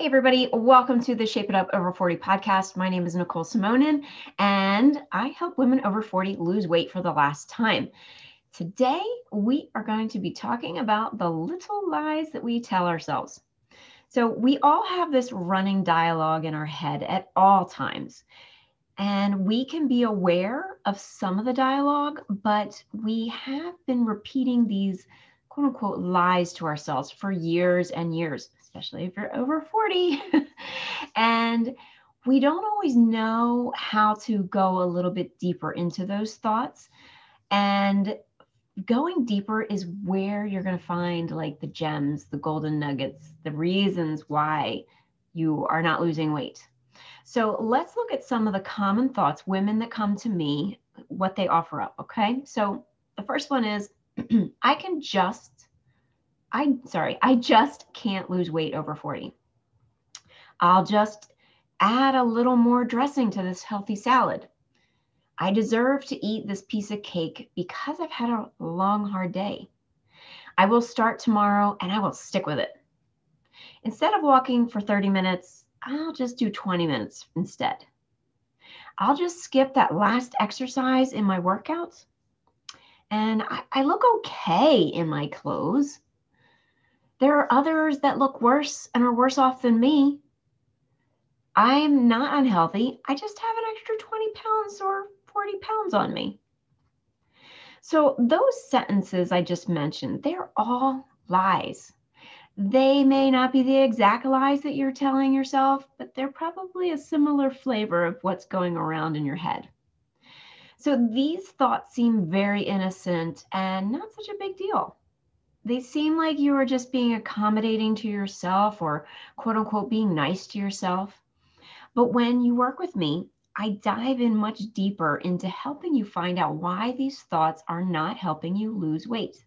Hey, everybody, welcome to the Shape It Up Over 40 podcast. My name is Nicole Simonin, and I help women over 40 lose weight for the last time. Today, we are going to be talking about the little lies that we tell ourselves. So, we all have this running dialogue in our head at all times. And we can be aware of some of the dialogue, but we have been repeating these quote unquote lies to ourselves for years and years especially if you're over 40. and we don't always know how to go a little bit deeper into those thoughts. And going deeper is where you're going to find like the gems, the golden nuggets, the reasons why you are not losing weight. So let's look at some of the common thoughts, women that come to me, what they offer up. Okay. So the first one is I can just I sorry, I just can't lose weight over 40. I'll just add a little more dressing to this healthy salad. I deserve to eat this piece of cake because I've had a long, hard day. I will start tomorrow and I will stick with it. Instead of walking for 30 minutes, I'll just do 20 minutes instead. I'll just skip that last exercise in my workouts. And I, I look okay in my clothes. There are others that look worse and are worse off than me. I'm not unhealthy. I just have an extra 20 pounds or 40 pounds on me. So, those sentences I just mentioned, they're all lies. They may not be the exact lies that you're telling yourself, but they're probably a similar flavor of what's going around in your head. So, these thoughts seem very innocent and not such a big deal they seem like you are just being accommodating to yourself or quote unquote being nice to yourself. But when you work with me, I dive in much deeper into helping you find out why these thoughts are not helping you lose weight.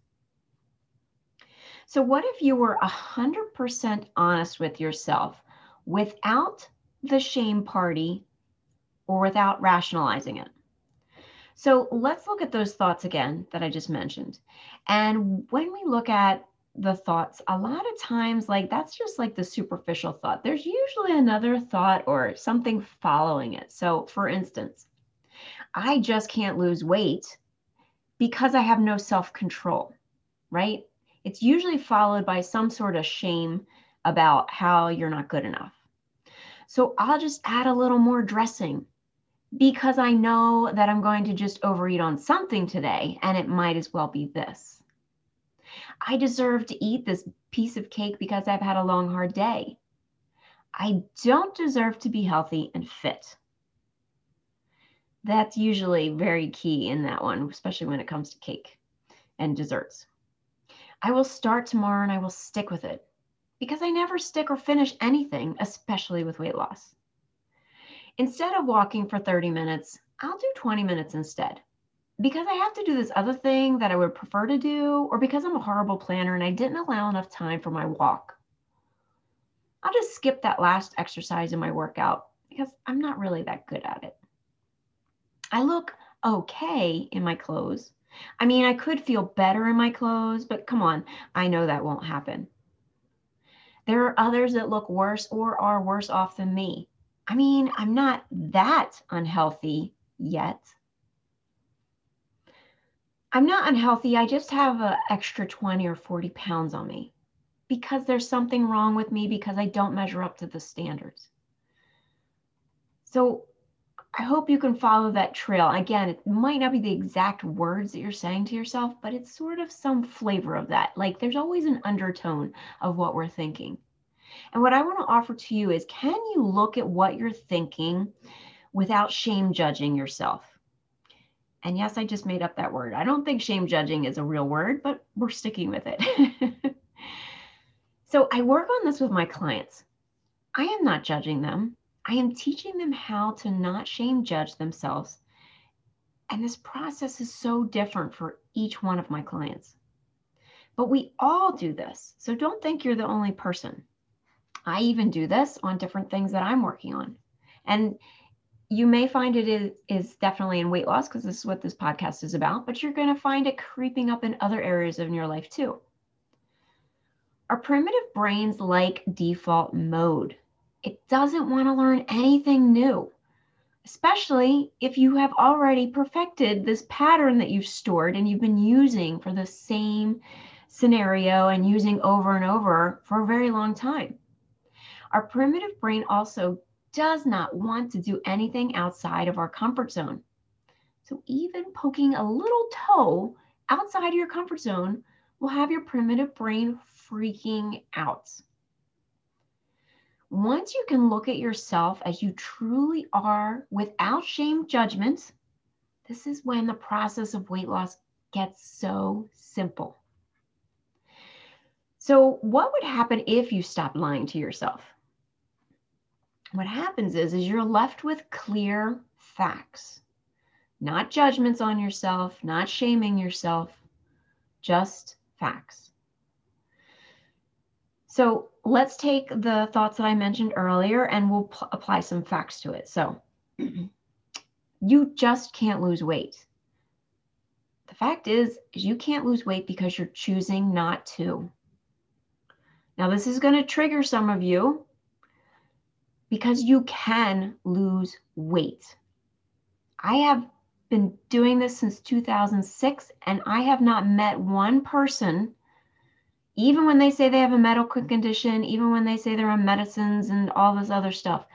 So, what if you were 100% honest with yourself without the shame party or without rationalizing it? So let's look at those thoughts again that I just mentioned. And when we look at the thoughts, a lot of times, like that's just like the superficial thought. There's usually another thought or something following it. So, for instance, I just can't lose weight because I have no self control, right? It's usually followed by some sort of shame about how you're not good enough. So I'll just add a little more dressing because I know that I'm going to just overeat on something today and it might as well be this. I deserve to eat this piece of cake because I've had a long, hard day. I don't deserve to be healthy and fit. That's usually very key in that one, especially when it comes to cake and desserts. I will start tomorrow and I will stick with it because I never stick or finish anything, especially with weight loss. Instead of walking for 30 minutes, I'll do 20 minutes instead. Because I have to do this other thing that I would prefer to do, or because I'm a horrible planner and I didn't allow enough time for my walk. I'll just skip that last exercise in my workout because I'm not really that good at it. I look okay in my clothes. I mean, I could feel better in my clothes, but come on, I know that won't happen. There are others that look worse or are worse off than me. I mean, I'm not that unhealthy yet. I'm not unhealthy. I just have an extra 20 or 40 pounds on me because there's something wrong with me because I don't measure up to the standards. So I hope you can follow that trail. Again, it might not be the exact words that you're saying to yourself, but it's sort of some flavor of that. Like there's always an undertone of what we're thinking. And what I want to offer to you is can you look at what you're thinking without shame judging yourself? And yes, I just made up that word. I don't think shame judging is a real word, but we're sticking with it. so I work on this with my clients. I am not judging them. I am teaching them how to not shame judge themselves. And this process is so different for each one of my clients. But we all do this. So don't think you're the only person. I even do this on different things that I'm working on. And you may find it is, is definitely in weight loss because this is what this podcast is about, but you're going to find it creeping up in other areas of your life too. Our primitive brains like default mode. it doesn't want to learn anything new, especially if you have already perfected this pattern that you've stored and you've been using for the same scenario and using over and over for a very long time. Our primitive brain also does not want to do anything outside of our comfort zone. So, even poking a little toe outside of your comfort zone will have your primitive brain freaking out. Once you can look at yourself as you truly are without shame judgment, this is when the process of weight loss gets so simple. So, what would happen if you stopped lying to yourself? What happens is, is you're left with clear facts, not judgments on yourself, not shaming yourself, just facts. So let's take the thoughts that I mentioned earlier and we'll p- apply some facts to it. So you just can't lose weight. The fact is, is you can't lose weight because you're choosing not to. Now, this is going to trigger some of you because you can lose weight. I have been doing this since 2006 and I have not met one person even when they say they have a medical condition, even when they say they're on medicines and all this other stuff,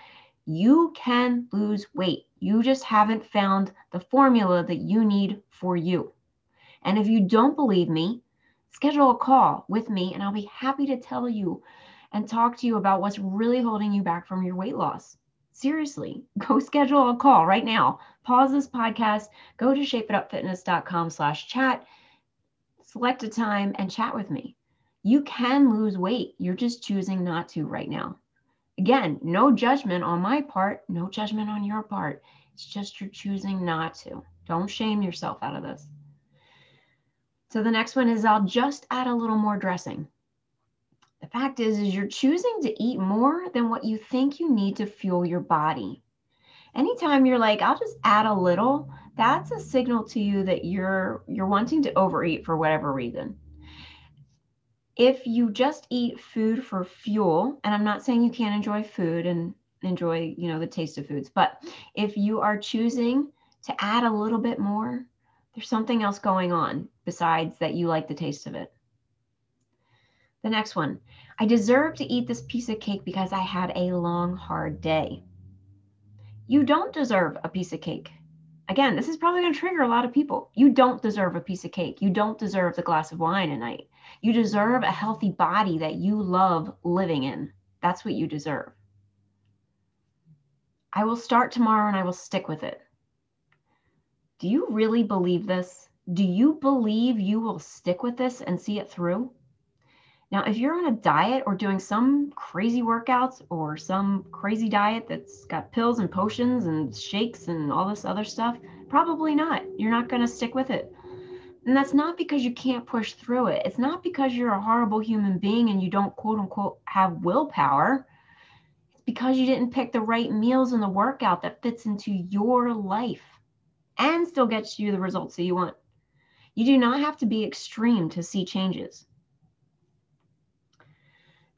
you can lose weight. You just haven't found the formula that you need for you. And if you don't believe me, schedule a call with me and I'll be happy to tell you and talk to you about what's really holding you back from your weight loss. Seriously, go schedule a call right now. Pause this podcast, go to shapeitupfitness.com slash chat, select a time and chat with me you can lose weight. You're just choosing not to right now. Again, no judgment on my part, no judgment on your part. It's just you're choosing not to. Don't shame yourself out of this. So the next one is I'll just add a little more dressing. The fact is is you're choosing to eat more than what you think you need to fuel your body. Anytime you're like I'll just add a little, that's a signal to you that you're you're wanting to overeat for whatever reason if you just eat food for fuel, and I'm not saying you can't enjoy food and enjoy, you know, the taste of foods, but if you are choosing to add a little bit more, there's something else going on besides that you like the taste of it. The next one, I deserve to eat this piece of cake because I had a long, hard day. You don't deserve a piece of cake. Again, this is probably going to trigger a lot of people. You don't deserve a piece of cake. You don't deserve the glass of wine at night. You deserve a healthy body that you love living in. That's what you deserve. I will start tomorrow and I will stick with it. Do you really believe this? Do you believe you will stick with this and see it through? Now, if you're on a diet or doing some crazy workouts or some crazy diet that's got pills and potions and shakes and all this other stuff, probably not. You're not going to stick with it. And that's not because you can't push through it. It's not because you're a horrible human being and you don't quote unquote have willpower. It's because you didn't pick the right meals in the workout that fits into your life and still gets you the results that you want. You do not have to be extreme to see changes.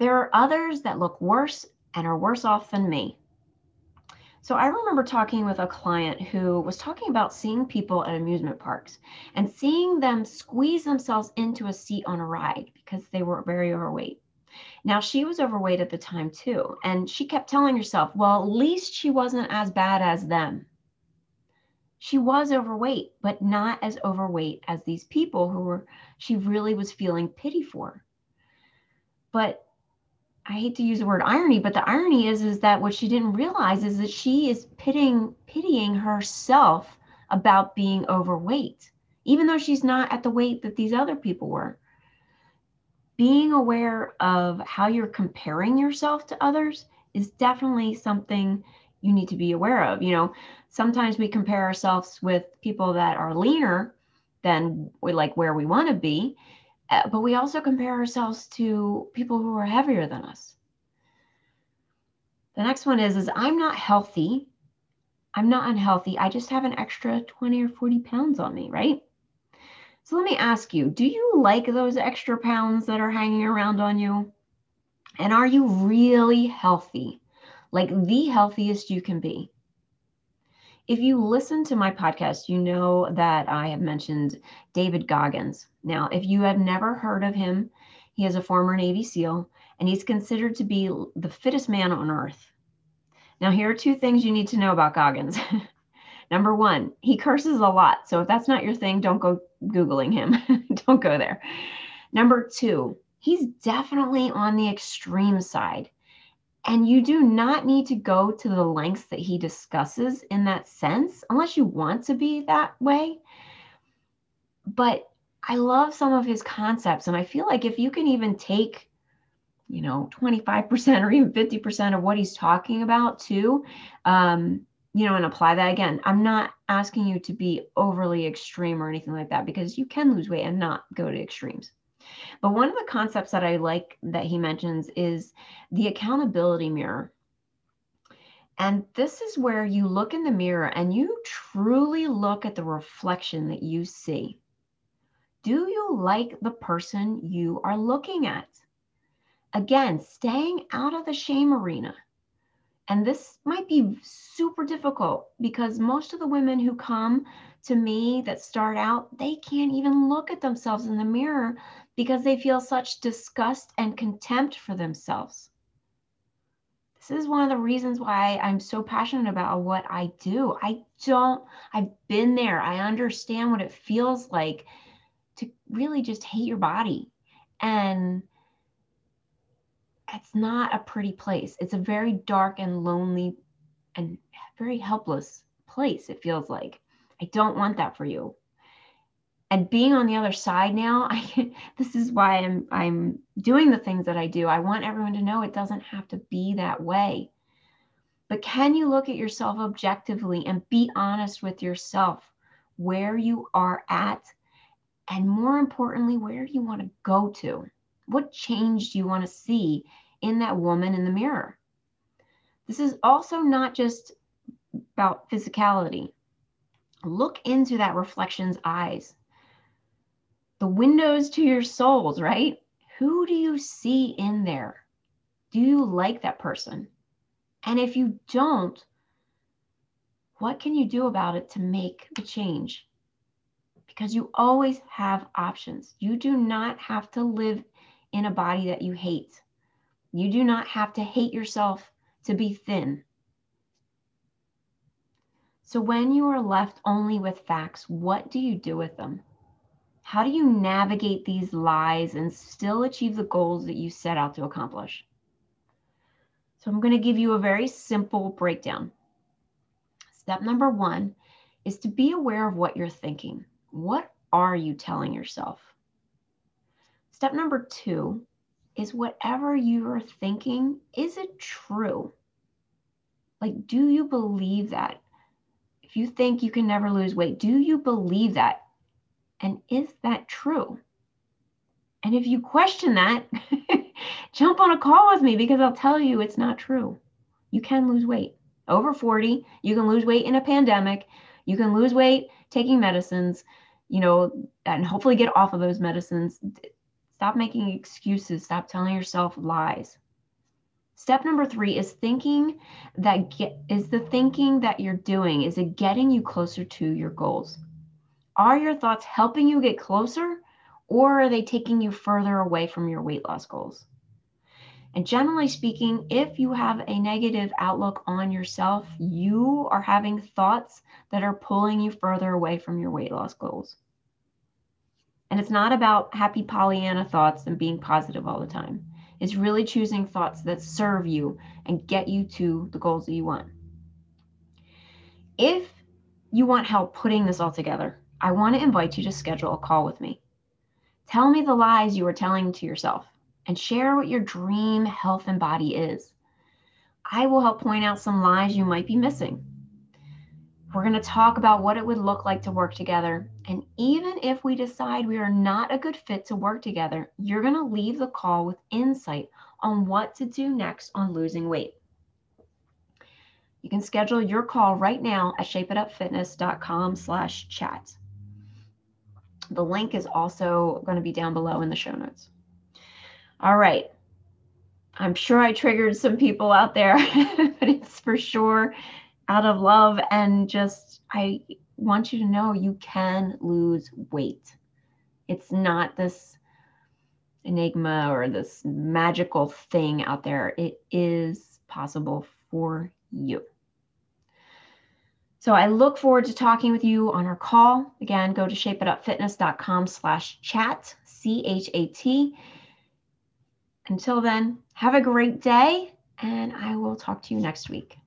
There are others that look worse and are worse off than me. So I remember talking with a client who was talking about seeing people at amusement parks and seeing them squeeze themselves into a seat on a ride because they were very overweight. Now she was overweight at the time too, and she kept telling herself, well, at least she wasn't as bad as them. She was overweight, but not as overweight as these people who were she really was feeling pity for. But I hate to use the word irony, but the irony is is that what she didn't realize is that she is pitying pitying herself about being overweight, even though she's not at the weight that these other people were. Being aware of how you're comparing yourself to others is definitely something you need to be aware of. You know, sometimes we compare ourselves with people that are leaner than we like where we want to be Uh, but we also compare ourselves to people who are heavier than us. The next one is, is I'm not healthy. I'm not unhealthy. I just have an extra 20 or 40 pounds on me, right? So let me ask you, do you like those extra pounds that are hanging around on you? And are you really healthy? like the healthiest you can be. If you listen to my podcast, you know that I have mentioned David Goggins. Now, if you have never heard of him, he is a former Navy SEAL and he's considered to be the fittest man on earth. Now, here are two things you need to know about Goggins. Number one, he curses a lot. So if that's not your thing, don't go Googling him. don't go there. Number two, he's definitely on the extreme side. And you do not need to go to the lengths that he discusses in that sense, unless you want to be that way. But I love some of his concepts. And I feel like if you can even take, you know, 25% or even 50% of what he's talking about too, um, you know, and apply that again. I'm not asking you to be overly extreme or anything like that because you can lose weight and not go to extremes. But one of the concepts that I like that he mentions is the accountability mirror. And this is where you look in the mirror and you truly look at the reflection that you see. Do you like the person you are looking at? Again, staying out of the shame arena. And this might be super difficult because most of the women who come to me that start out, they can't even look at themselves in the mirror because they feel such disgust and contempt for themselves. This is one of the reasons why I'm so passionate about what I do. I don't, I've been there. I understand what it feels like to really just hate your body. And it's not a pretty place. It's a very dark and lonely and very helpless place, it feels like. I don't want that for you. And being on the other side now, I this is why I'm I'm doing the things that I do. I want everyone to know it doesn't have to be that way. But can you look at yourself objectively and be honest with yourself where you are at and more importantly where you want to go to? What change do you want to see in that woman in the mirror? This is also not just about physicality. Look into that reflection's eyes. The windows to your souls, right? Who do you see in there? Do you like that person? And if you don't, what can you do about it to make the change? because you always have options. You do not have to live in a body that you hate. You do not have to hate yourself to be thin. So, when you are left only with facts, what do you do with them? How do you navigate these lies and still achieve the goals that you set out to accomplish? So, I'm going to give you a very simple breakdown. Step number one is to be aware of what you're thinking. What are you telling yourself? Step number two is whatever you are thinking, is it true? Like, do you believe that? If you think you can never lose weight, do you believe that? And is that true? And if you question that, jump on a call with me because I'll tell you it's not true. You can lose weight. Over 40, you can lose weight in a pandemic. You can lose weight taking medicines you know, and hopefully get off of those medicines. Stop making excuses. Stop telling yourself lies. Step number three is thinking that get, is the thinking that you're doing, is it getting you closer to your goals? Are your thoughts helping you get closer or are they taking you further away from your weight loss goals? And generally speaking, if you have a negative outlook on yourself, you are having thoughts that are pulling you further away from your weight loss goals. And it's not about happy Pollyanna thoughts and being positive all the time. It's really choosing thoughts that serve you and get you to the goals that you want. If you want help putting this all together, I want to invite you to schedule a call with me. Tell me the lies you are telling to yourself and share what your dream health and body is. I will help point out some lies you might be missing. We're going to talk about what it would look like to work together. And even if we decide we are not a good fit to work together, you're going to leave the call with insight on what to do next on losing weight. You can schedule your call right now at shapeitupfitness.com slash chat. The link is also going to be down below in the show notes. All right. I'm sure I triggered some people out there, but it's for sure out of love and just I want you to know you can lose weight. It's not this enigma or this magical thing out there. It is possible for you. So I look forward to talking with you on our call. Again, go to shapeitupfitness.com slash chat, C-H-A-T. Until then, have a great day, and I will talk to you next week.